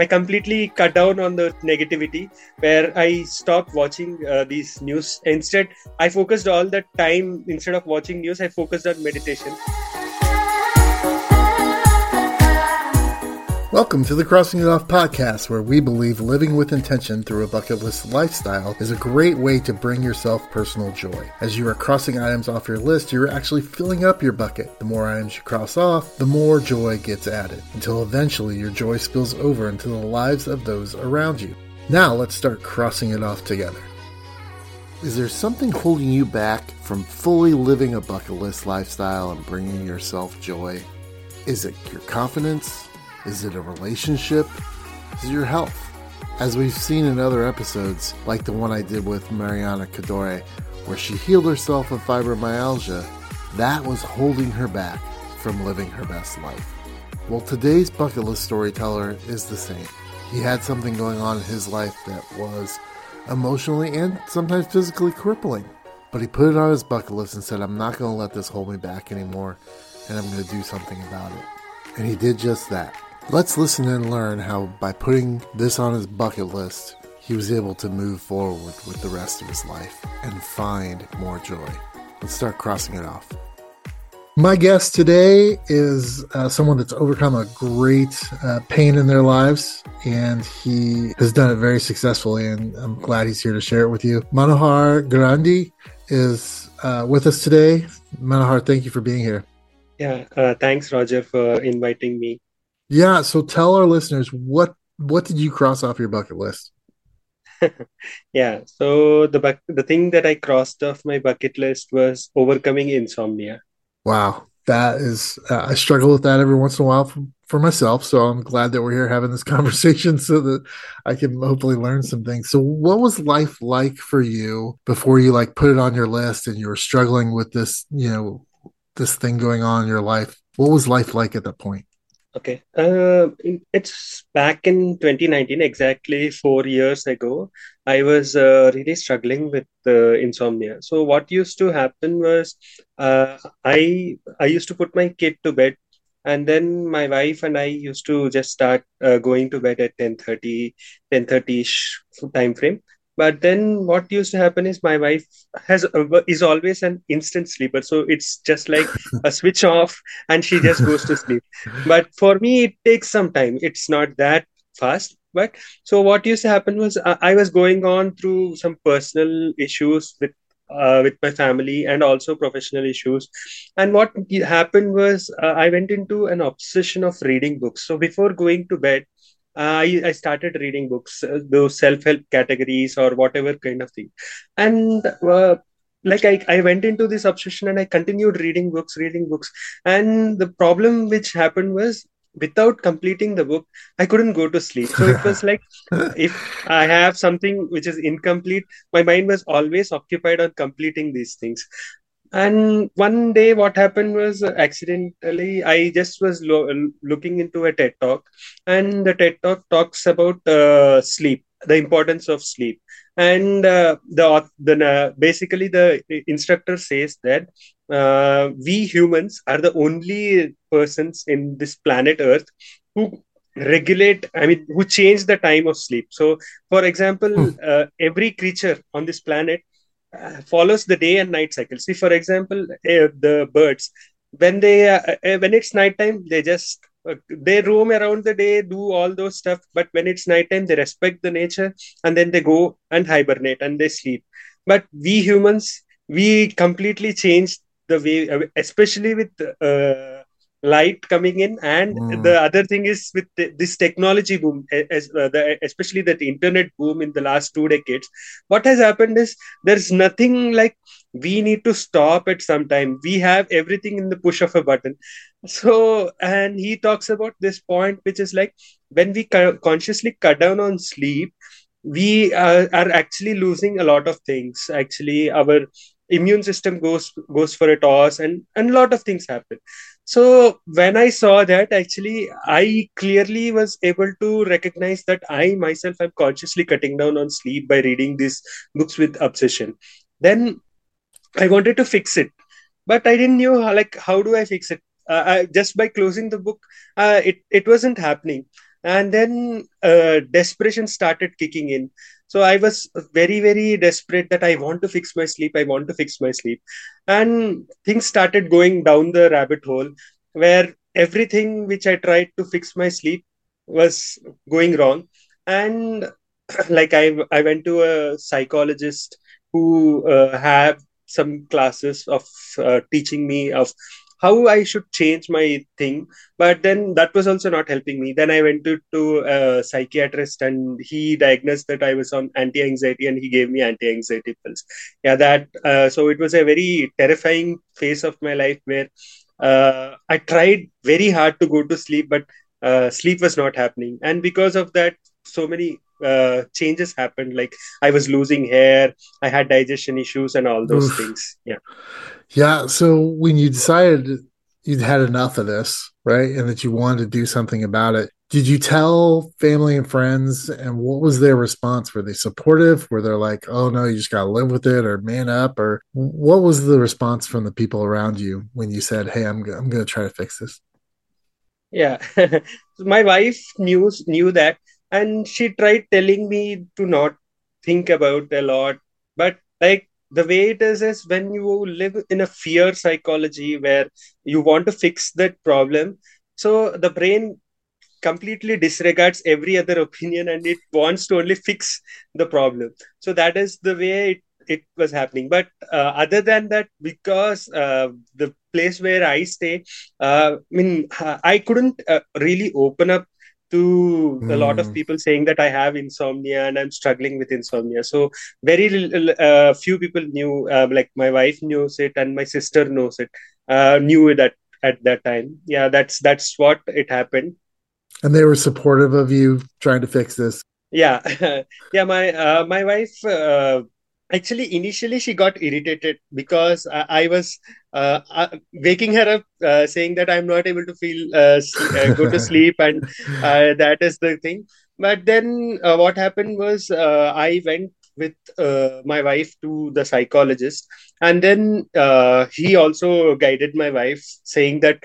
I completely cut down on the negativity where I stopped watching uh, these news. Instead, I focused all the time, instead of watching news, I focused on meditation. Welcome to the Crossing It Off podcast, where we believe living with intention through a bucket list lifestyle is a great way to bring yourself personal joy. As you are crossing items off your list, you're actually filling up your bucket. The more items you cross off, the more joy gets added, until eventually your joy spills over into the lives of those around you. Now let's start crossing it off together. Is there something holding you back from fully living a bucket list lifestyle and bringing yourself joy? Is it your confidence? Is it a relationship? Is it your health? As we've seen in other episodes, like the one I did with Mariana Cadore, where she healed herself of fibromyalgia, that was holding her back from living her best life. Well, today's bucket list storyteller is the same. He had something going on in his life that was emotionally and sometimes physically crippling. But he put it on his bucket list and said, I'm not going to let this hold me back anymore, and I'm going to do something about it. And he did just that. Let's listen and learn how, by putting this on his bucket list, he was able to move forward with the rest of his life and find more joy. Let's start crossing it off. My guest today is uh, someone that's overcome a great uh, pain in their lives, and he has done it very successfully. And I'm glad he's here to share it with you. Manohar Grandhi is uh, with us today. Manohar, thank you for being here. Yeah, uh, thanks, Roger, for inviting me. Yeah. So tell our listeners what what did you cross off your bucket list? yeah. So the bu- the thing that I crossed off my bucket list was overcoming insomnia. Wow, that is uh, I struggle with that every once in a while for, for myself. So I'm glad that we're here having this conversation so that I can hopefully learn some things. So what was life like for you before you like put it on your list and you were struggling with this, you know, this thing going on in your life? What was life like at that point? Okay. Uh, it's back in 2019, exactly four years ago. I was uh, really struggling with uh, insomnia. So what used to happen was, uh, I I used to put my kid to bed, and then my wife and I used to just start uh, going to bed at 10:30, 10:30 ish time frame but then what used to happen is my wife has uh, is always an instant sleeper. So it's just like a switch off and she just goes to sleep. But for me it takes some time. It's not that fast. But so what used to happen was i, I was going on through some personal issues with uh, with my family and also professional issues. And what happened was uh, i went into an obsession of reading books. So before going to bed I, I started reading books, uh, those self help categories or whatever kind of thing. And uh, like I, I went into this obsession and I continued reading books, reading books. And the problem which happened was without completing the book, I couldn't go to sleep. So it was like if I have something which is incomplete, my mind was always occupied on completing these things and one day what happened was accidentally i just was lo- looking into a ted talk. And the ted talk talks about uh, sleep the importance of sleep. And uh, the the uh, basically the instructor says that uh, we humans are the only persons in this planet earth who regulate i mean who change the time of sleep. So for example hmm. uh, every creature on this planet follows the day and night cycle. See, for example, uh, the birds when they uh, uh, when it's nighttime, they just uh, they roam around the day, do all those stuff. But when it's nighttime, they respect the nature and then they go and hibernate and they sleep. But we humans, we completely changed the way, especially with light coming in and mm. the other thing is with the, this technology boom as uh, the, especially that internet boom in the last two decades what has happened is there's nothing like we need to stop at some time. We have everything in the push of a button. So and he talks about this point which is like when we co- consciously cut down on sleep we uh, are actually losing a lot of things. Actually our immune system goes goes for a toss and and a lot of things happen so when i saw that actually i clearly was able to recognize that i myself am consciously cutting down on sleep by reading these books with obsession. Then i wanted to fix it but i didn't know how, like how do i fix it? Uh, I, just by closing the book uh, it it wasn't happening. And then uh, desperation started kicking in so i was very very desperate that i want to fix my sleep i want to fix my sleep. And things started going down the rabbit hole where everything which i tried to fix my sleep was going wrong. And like i i went to a psychologist who uh, have some classes of uh, teaching me of how I should change my thing. But then that was also not helping me. Then I went to, to a psychiatrist and he diagnosed that I was on anti anxiety and he gave me anti anxiety pills. Yeah, that, uh, so it was a very terrifying phase of my life where uh, I tried very hard to go to sleep, but uh, sleep was not happening. And because of that, so many uh, changes happened like i was losing hair i had digestion issues and all those Oof. things yeah yeah so when you decided you'd had enough of this right and that you wanted to do something about it did you tell family and friends and what was their response? Were they supportive? Were they like oh no you just gotta live with it or man up or what was the response from the people around you when you said hey i'm, I'm gonna try to fix this yeah. My wife knew knew that and she tried telling me to not think about a lot but like the way it is is when you live in a fear psychology where you want to fix that problem so the brain completely disregards every other opinion and it wants to only fix the problem. So that is the way it, it was happening. But uh, other than that because uh, the place where i stay uh, i mean i couldn't uh, really open up to mm. a lot of hmm. people saying that I have insomnia and I'm struggling with insomnia. So very uh, few people knew, uh, like my wife knows it and my sister knows it, uh, knew that at that time. Yeah, that's that's what it happened. And they were supportive of you trying to fix this. Yeah, yeah. My uh, my wife uh, actually initially she got irritated because I, I was uh, uh, waking her up uh, saying that i'm not able to feel uh, uh, go to sleep and uh, that is the thing. But then what happened was i went with my wife to the psychologist. And then he also guided my wife saying that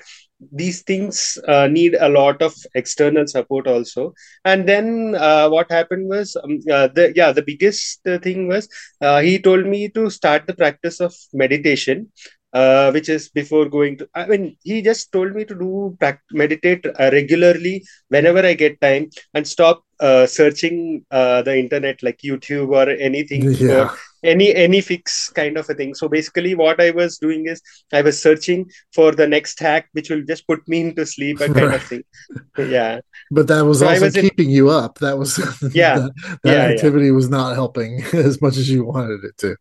these things uh, need a lot of external support also and then uh, what happened was um, uh, the yeah the biggest uh, thing was uh, he told me to start the practice of meditation uh, which is before going to i mean he just told me to do meditate regularly whenever i get time and stop searching the internet like youtube or anything yeah. for any any fix kind of a thing. So basically what i was doing is i was searching for the next hack which will just put me into sleep and kind right. of thing. Yeah. But that was so also was keeping in... you up. That was yeah. that, that yeah, activity yeah. was not helping as much as you wanted it to.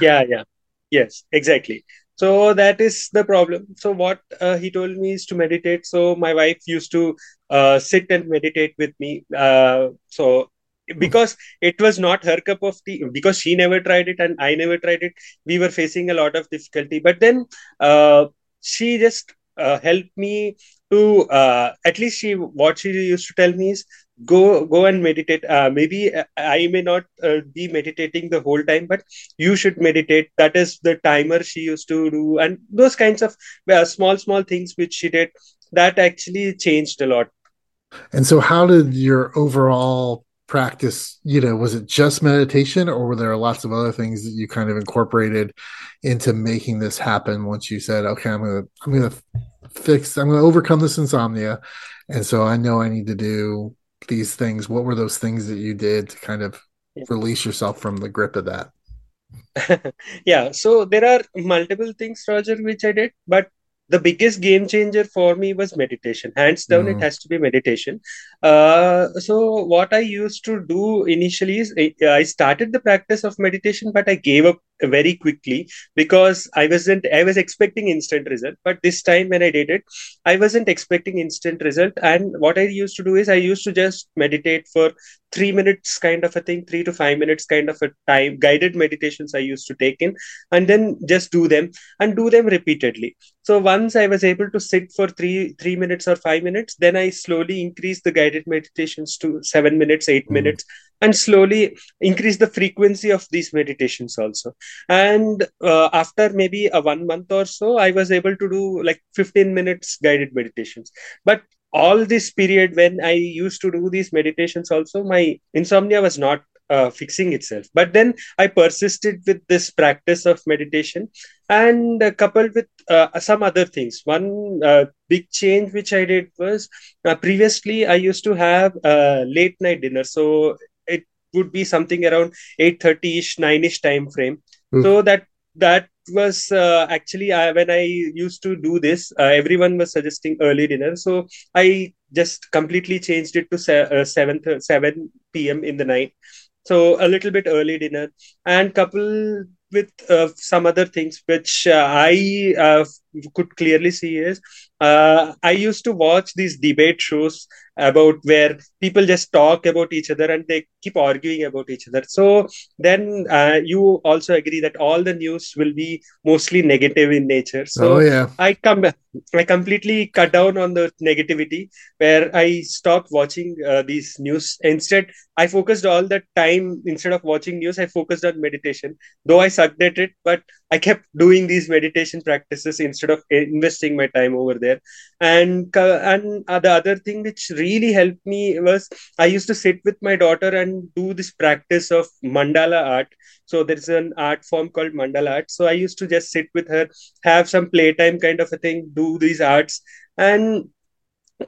Yeah yeah. Yes exactly. So that is the problem. So what uh, he told me is to meditate. So my wife used to uh, sit and meditate with me. Uh, so because it was not her cup of tea. Because she never tried it and i never tried it. We were facing a lot of difficulty. But then uh, she just uh, helped me to uh, at least she what she used to tell me is go go and meditate. Uh, maybe i may not uh, be meditating the whole time but you should meditate. That is the timer she used to do and those kinds of uh, small small things which she did that actually changed a lot. And so how did your overall practice you know was it just meditation or were there lots of other things that you kind of incorporated into making this happen once you said okay i'm gonna i'm gonna fix i'm gonna overcome this insomnia. And so i know i need to do these things. What were those things that you did to kind of release yourself from the grip of that? Yeah. So there are multiple things roger which i did but the biggest game changer for me was meditation hands down mm. it has to be meditation uh, so what i used to do initially is i started the practice of meditation but i gave up very quickly because i wasn't i was expecting instant result but this time when i did it i wasn't expecting instant result. And what i used to do is i used to just meditate for three minutes kind of a thing three to five minutes kind of a time guided meditations i used to take in and then just do them and do them repeatedly. So once i was able to sit for three three minutes or five minutes then i slowly increased the guided meditations to seven minutes eight mm. minutes and slowly increase the frequency of these meditations also. And uh, after maybe a one month or so i was able to do like 15 minutes guided meditations. But all this period when i used to do these meditations also my insomnia was not uh, fixing itself. But then i persisted with this practice of meditation and uh, coupled with uh, some other things. One uh, big change which i did was uh, previously i used to have uh, late night dinner. So would be something around 8.30ish 9ish time frame mm. so that that was uh, actually uh, when I used to do this, uh, everyone was suggesting early dinner. So I just completely changed it to se- 7, 7 p.m. in the night so a little bit early dinner and couple with uh, some other things which uh, i uh, could clearly see is uh, i used to watch these debate shows about where people just talk about each other and they keep arguing about each other so then uh, you also agree that all the news will be mostly negative in nature so oh, yeah. i come i completely cut down on the negativity where i stopped watching uh, these news instead I focused all the time instead of watching news. I focused on meditation, though I sucked at it. But I kept doing these meditation practices instead of investing my time over there. And and the other thing which really helped me was I used to sit with my daughter and do this practice of mandala art. So there's an art form called mandala art. So I used to just sit with her, have some playtime kind of a thing, do these arts, and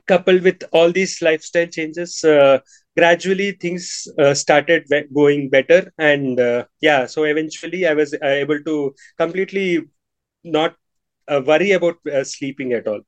coupled with all these lifestyle changes uh, gradually things uh, started going better and uh, yeah so eventually i was able to completely not worry about uh, sleeping at all.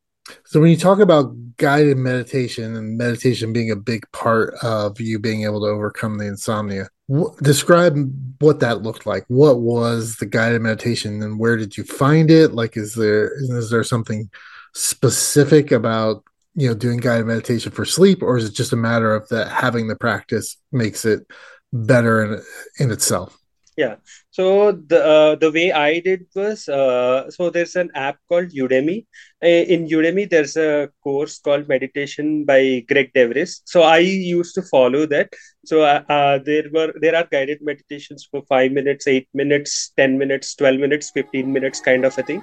So when you talk about guided meditation and meditation being a big part of you being able to overcome the insomnia w- describe what that looked like. What was the guided meditation and where did you find it? Like is there is there something specific about you know doing guided meditation for sleep or is it just a matter of that having the practice makes it better in in itself? Yeah so the uh, the way i did was uh, so there's an app called udemy. In udemy there's a course called meditation by greg devries. So i used to follow that. So uh, uh there were there are guided meditations for 5 minutes 8 minutes 10 minutes 12 minutes 15 minutes kind of a thing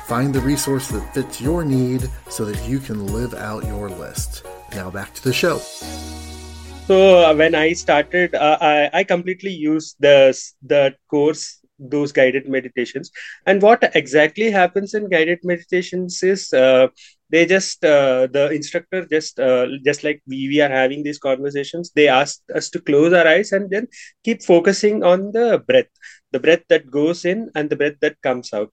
Find the resource that fits your need so that you can live out your list. Now back to the show. So uh, when I started, uh, I, I completely used the the course those guided meditations and what exactly happens in guided meditations is uh, they just uh, the instructor just uh, just like we, we are having these conversations they ask us to close our eyes and then keep focusing on the breath the breath that goes in and the breath that comes out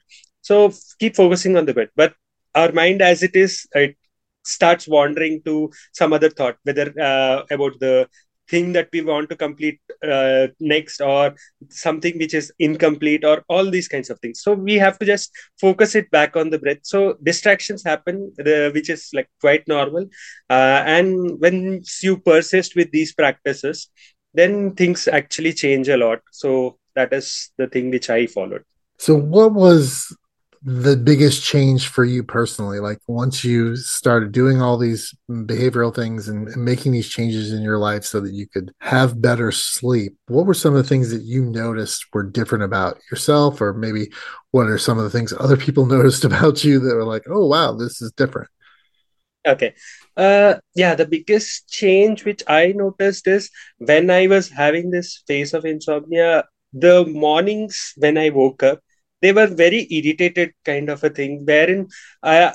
so keep focusing on the bit. But our mind, as it is, it starts wandering to some other thought, whether uh, about the thing that we want to complete uh, next or something which is incomplete or all these kinds of things. So we have to just focus it back on the breath. So distractions happen which is like quite normal. Uh, and when you persist with these practices then things actually change a lot. So that is the thing which i followed. So what was the biggest change for you personally? Like once you started doing all these behavioral things and, making these changes in your life so that you could have better sleep what were some of the things that you noticed were different about yourself? Or maybe what are some of the things other people noticed about you that were like oh wow this is different okay. Uh yeah the biggest change which i noticed is when i was having this phase of insomnia the mornings when i woke up they were very irritated kind of a thing wherein I,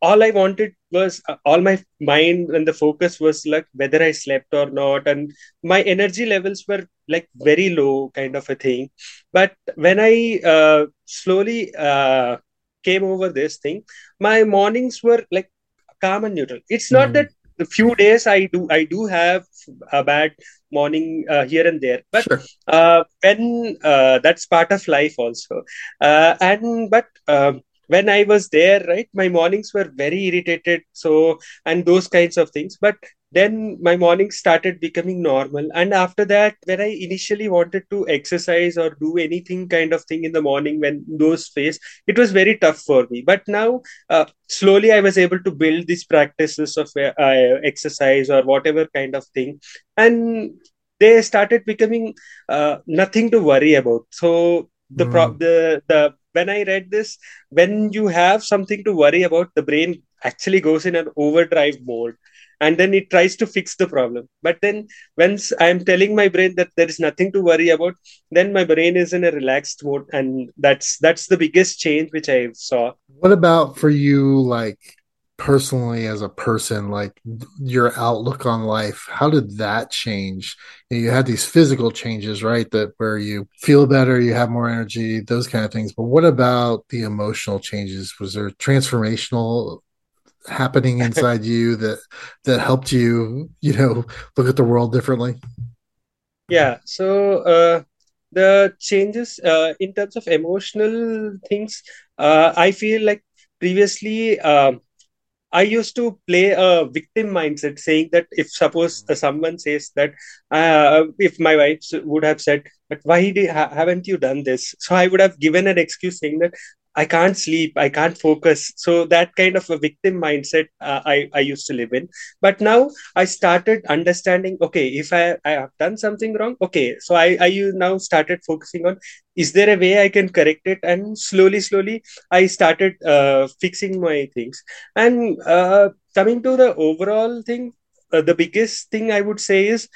all I wanted was uh, all my mind and the focus was like whether I slept or not, and my energy levels were like very low, kind of a thing. But when I uh, slowly uh, came over this thing, my mornings were like calm and neutral. It's not mm. that the few days I do I do have a bad morning uh, here and there. But sure. uh, when uh, that's part of life also. Uh, and but um, when i was there right my mornings were very irritated so and those kinds of things. But then my morning started becoming normal. And after that when i initially wanted to exercise or do anything kind of thing in the morning when those phase it was very tough for me. But now uh, slowly i was able to build these practices of uh, exercise or whatever kind of thing. And they started becoming uh, nothing to worry about. So the mm. pro- the the when i read this when you have something to worry about the brain actually goes in an overdrive mode and then it tries to fix the problem. But then once i'm telling my brain that there is nothing to worry about then my brain is in a relaxed mode and that's that's the biggest change which i saw. What about for you like personally as a person like your outlook on life? How did that change? You had these physical changes right that where you feel better you have more energy those kind of things. But what about the emotional changes? Was there transformational happening inside you that that helped you you know look at the world differently yeah so uh, the changes uh, in terms of emotional things uh, i feel like previously um, I used to play a victim mindset, saying that if suppose uh, someone says that uh, if my wife would have said, "But why ha- haven't you done this?" So I would have given an excuse saying that I can't sleep, I can't focus. So that kind of a victim mindset uh, I, I used to live in. But now I started understanding, okay, if I, I have done something wrong, okay. So I, I now started focusing on, is there a way I can correct it? And slowly, slowly, I started uh, fixing my things. And uh, coming to the overall thing, uh, the biggest thing I would say is,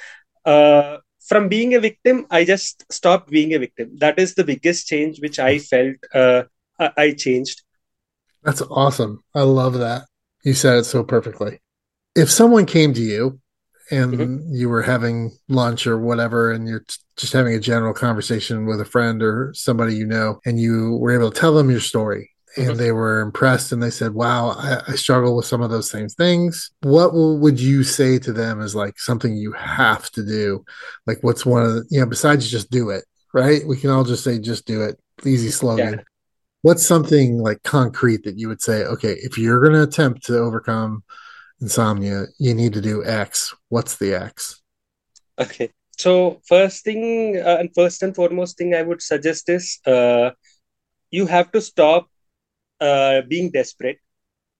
uh, from being a victim, I just stopped being a victim. That is the biggest change which I felt uh, I changed. That's awesome. I love that. You said it so perfectly. If someone came to you and mm-hmm. you were having lunch or whatever, and you're just having a general conversation with a friend or somebody you know, and you were able to tell them your story, and mm-hmm. they were impressed and they said, Wow, I, I, struggle with some of those same things. What would you say to them as like something you have to do? Like, what's one of the, you know, besides just do it, right? We can all just say, just do it. Easy slogan. Yeah what's something like concrete that you would say okay if you're going to attempt to overcome insomnia you need to do x. What's the x? Okay. So first thing uh, and first and foremost thing i would suggest is uh, you have to stop uh, being desperate.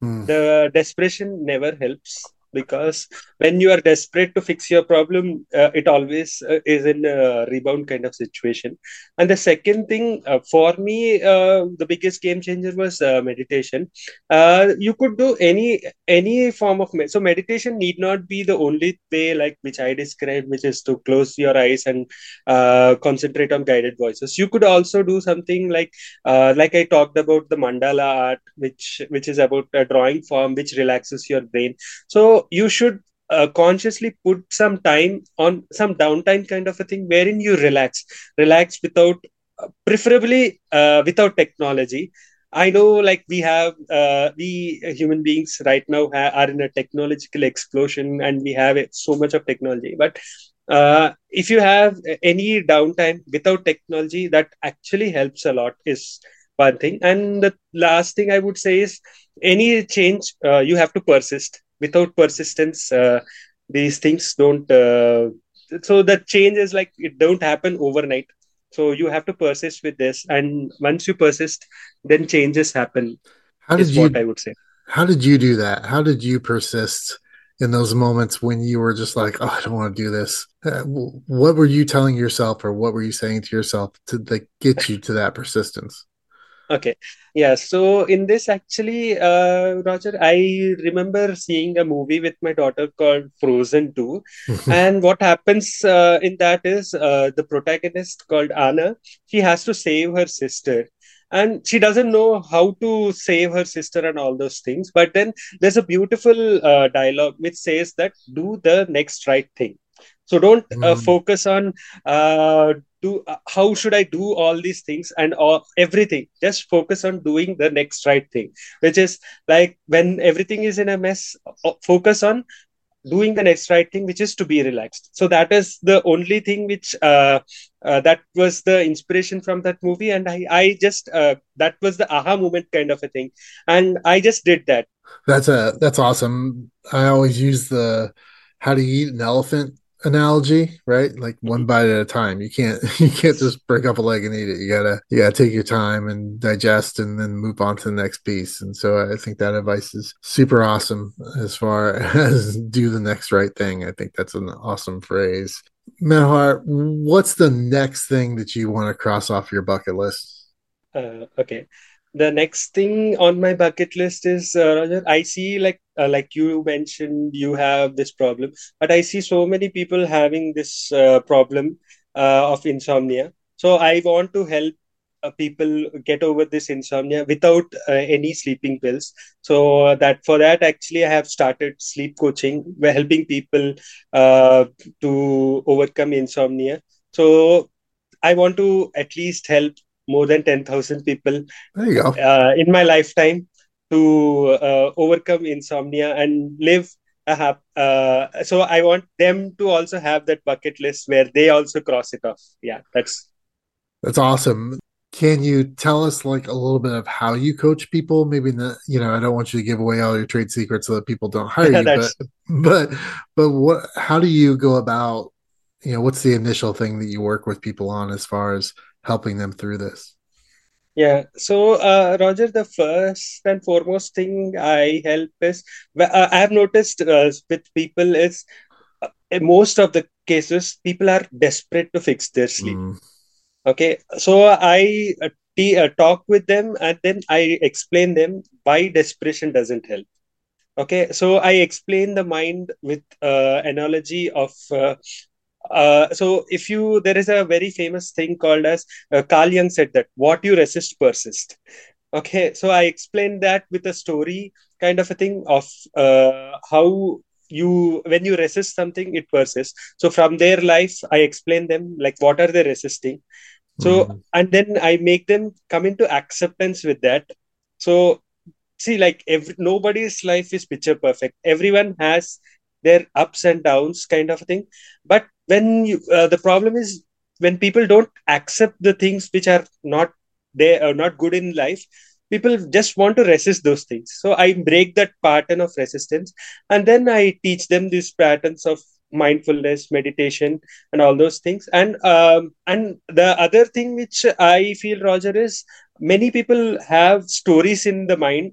Mm. the desperation never helps because when you are desperate to fix your problem uh, it always uh, is in a rebound kind of situation. And the second thing uh, for me uh, the biggest game changer was uh, meditation. Uh, you could do any any form of med- so meditation need not be the only way like which i described which is to close your eyes and concentrate on guided voices. You could also do something like like i talked about the mandala art which which is about a drawing form which relaxes your brain. So you should uh, consciously put some time on some downtime kind of a thing wherein you relax. Relax without uh, preferably uh, without technology. I know like we have uh, we human beings right now ha- are in a technological explosion and we have so much of technology. But uh, if you have any downtime without technology that actually helps a lot is one thing. And the last thing i would say is any change uh, you have to persist without persistence uh, these things don't uh, so the change is like it don't happen overnight. So you have to persist with this. And once you persist then changes happen how did you i would say. How did you do that? How did you persist in those moments when you were just like oh i don't want to do this uh, what were you telling yourself or what were you saying to yourself to like, get you to that persistence okay. Yeah so in this actually uh, roger i remember seeing a movie with my daughter called frozen 2 and what happens uh, in that is uh, the protagonist called anna she has to save her sister. And she doesn't know how to save her sister and all those things. But then there's a beautiful uh, dialogue which says that do the next right thing so don't uh, mm. focus on uh, do uh, how should i do all these things and all, everything. Just focus on doing the next right thing which is like when everything is in a mess focus on doing the next right thing which is to be relaxed. So that is the only thing which uh, uh, that was the inspiration from that movie. And i i just uh, that was the aha moment kind of a thing. And i just did that. That's a that's awesome. I always use the how to eat an elephant analogy, right? Like one mm-hmm. bite at a time. You can't you can't just break up a leg and eat it. You gotta you gotta take your time and digest and then move on to the next piece. And so I think that advice is super awesome as far as do the next right thing. I think that's an awesome phrase. Manohar, what's the next thing that you want to cross off your bucket list? Uh, okay the next thing on my bucket list is uh, Roger. I see like uh, like you mentioned, you have this problem, but I see so many people having this uh, problem uh, of insomnia. So I want to help uh, people get over this insomnia without uh, any sleeping pills. So that for that, actually, I have started sleep coaching, We're helping people to overcome insomnia. So I want to at least help more than 10,000 people uh, in my lifetime to uh, overcome insomnia and live a hap- uh, so I want them to also have that bucket list where they also cross it off. Yeah, that's that's awesome. Can you tell us like a little bit of how you coach people? Maybe not, you know, I don't want you to give away all your trade secrets so that people don't hire you, but but but what how do you go about, you know, what's the initial thing that you work with people on as far as helping them through this? Yeah, so uh, Roger, the first and foremost thing I help is uh, I have noticed uh, with people is uh, in most of the cases people are desperate to fix their sleep. Mm. Okay, so I uh, t- uh, talk with them and then I explain them why desperation doesn't help. Okay, so I explain the mind with analogy of uh, so if you there is a very famous thing called as uh, Carl Jung said that what you resist persist. Okay, so I explained that with a story kind of a thing of uh, how you when you resist something it persists. So from their life, I explain them like what are they resisting. So mm. and then I make them come into acceptance with that. So see like every nobody's life is picture perfect everyone has their ups and downs kind of thing but when you uh, the problem is when people don't accept the things which are not they are not good in life people just want to resist those things. So i break that pattern of resistance and then i teach them these patterns of mindfulness meditation and all those things. And um, and the other thing which i feel roger is many people have stories in the mind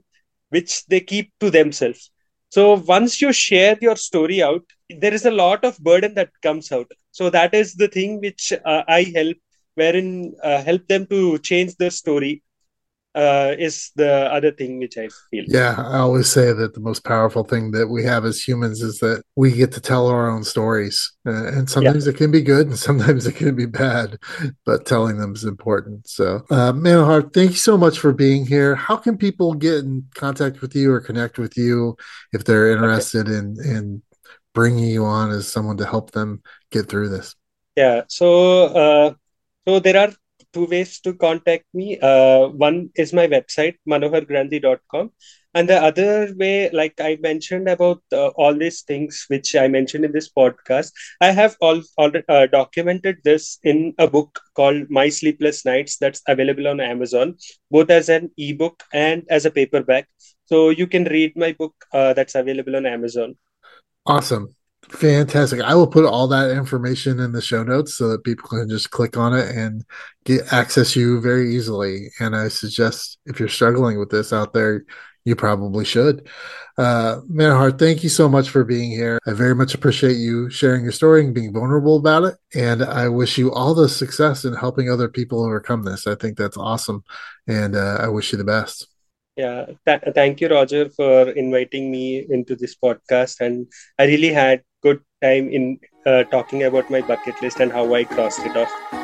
which they keep to themselves so once you share your story out, there is a lot of burden that comes out. So that is the thing which uh, I help, wherein uh, help them to change their story uh, is the other thing which I feel. Yeah, I always say that the most powerful thing that we have as humans is that we get to tell our own stories, uh, and sometimes yeah. it can be good, and sometimes it can be bad, but telling them is important. So, uh, Manohar, thank you so much for being here. How can people get in contact with you or connect with you if they're interested okay. in in bringing you on as someone to help them get through this? Yeah, so uh, so there are two ways to contact me. Uh, one is my website, manohargrandhi.com. And the other way, like I mentioned about uh, all these things which I mentioned in this podcast, I have all, all uh, documented this in a book called My Sleepless Nights that's available on Amazon, both as an ebook and as a paperback. So you can read my book uh, that's available on Amazon. Awesome. Fantastic. I will put all that information in the show notes so that people can just click on it and get access you very easily. And I suggest if you're struggling with this out there, you probably should. Uh, Manohar, thank you so much for being here. I very much appreciate you sharing your story and being vulnerable about it. And I wish you all the success in helping other people overcome this. I think that's awesome. And uh, I wish you the best. Yeah, th- thank you, Roger, for inviting me into this podcast. And I really had time in uh, talking about my bucket list and how I crossed it off.